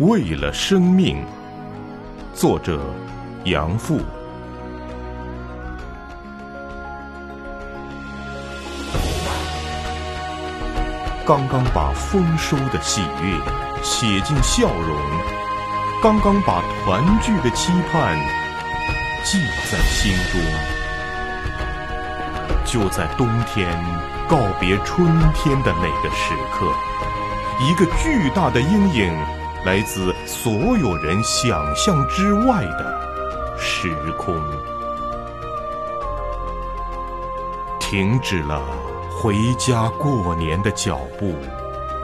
为了生命。作者：杨富。刚刚把丰收的喜悦写进笑容，刚刚把团聚的期盼记在心中，就在冬天告别春天的那个时刻，一个巨大的阴影来自所有人想象之外的时空，停止了。回家过年的脚步，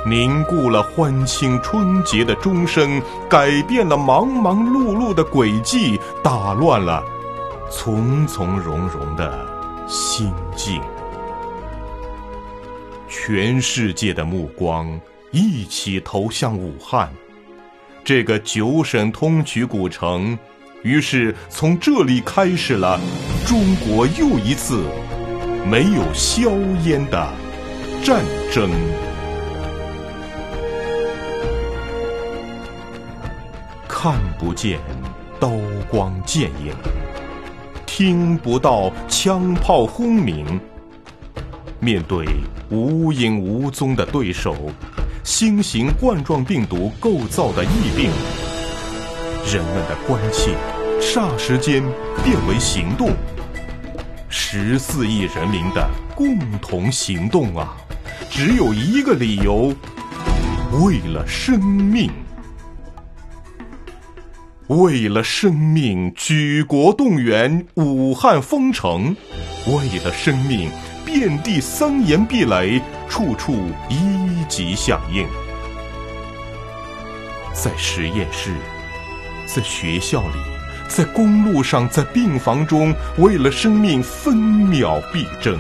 凝固了欢庆春节的钟声，改变了忙忙碌碌的轨迹，打乱了从从容容的心境。全世界的目光一起投向武汉，这个九省通衢古城，于是从这里开始了中国又一次。没有硝烟的战争，看不见刀光剑影，听不到枪炮轰鸣。面对无影无踪的对手，新型冠状病毒构造的疫病，人们的关切霎时间变为行动。十四亿人民的共同行动啊，只有一个理由：为了生命，为了生命，举国动员，武汉封城；为了生命，遍地森严壁垒，处处一级响应。在实验室，在学校里。在公路上，在病房中，为了生命分秒必争。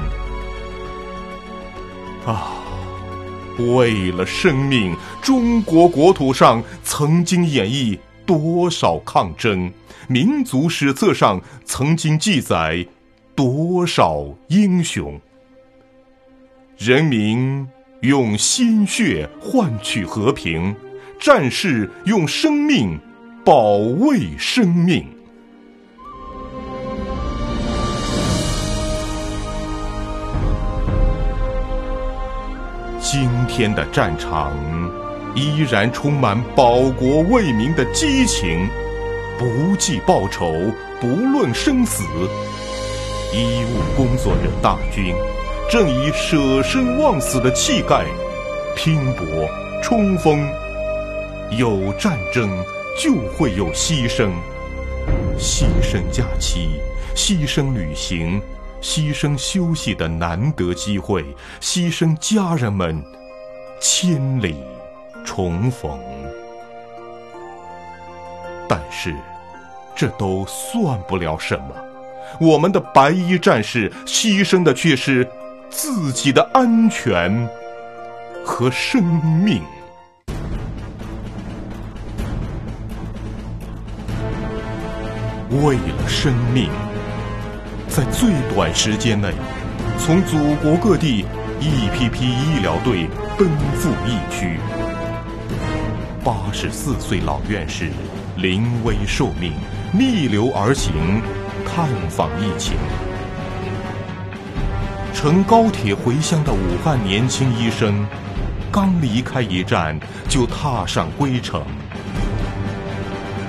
啊，为了生命，中国国土上曾经演绎多少抗争，民族史册上曾经记载多少英雄。人民用鲜血换取和平，战士用生命保卫生命。今天的战场依然充满保国为民的激情，不计报酬，不论生死。医务工作者大军正以舍生忘死的气概拼搏冲锋。有战争就会有牺牲，牺牲假期，牺牲旅行。牺牲休息的难得机会，牺牲家人们千里重逢。但是，这都算不了什么。我们的白衣战士牺牲的却是自己的安全和生命。为了生命。在最短时间内，从祖国各地一批批医疗队奔赴疫区。八十四岁老院士临危受命，逆流而行，探访疫情。乘高铁回乡的武汉年轻医生，刚离开一站，就踏上归程。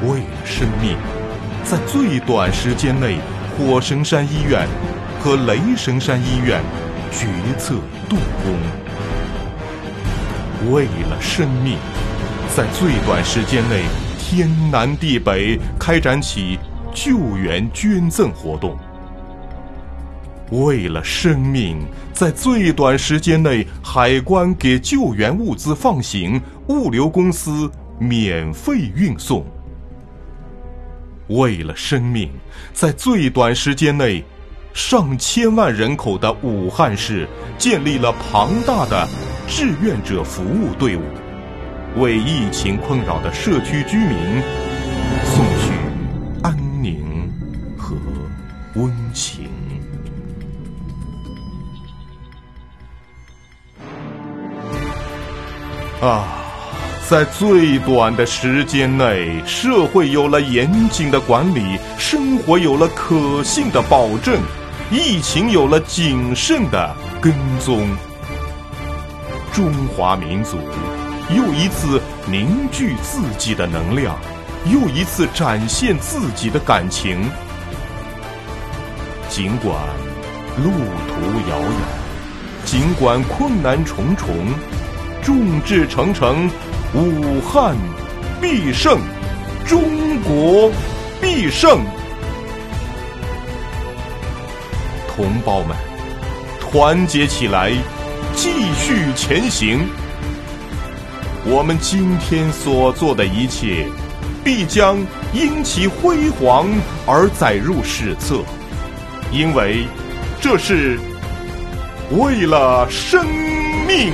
为了生命，在最短时间内。火神山医院和雷神山医院决策动工，为了生命，在最短时间内天南地北开展起救援捐赠活动。为了生命，在最短时间内海关给救援物资放行，物流公司免费运送。为了生命，在最短时间内，上千万人口的武汉市建立了庞大的志愿者服务队伍，为疫情困扰的社区居民送去安宁和温情。啊，在最短的时间内，社会有了严谨的管理，生活有了可信的保证，疫情有了谨慎的跟踪。中华民族又一次凝聚自己的能量，又一次展现自己的感情。尽管路途遥远，尽管困难重重，众志成城。武汉必胜，中国必胜！同胞们，团结起来，继续前行。我们今天所做的一切，必将因其辉煌而载入史册，因为这是为了生命。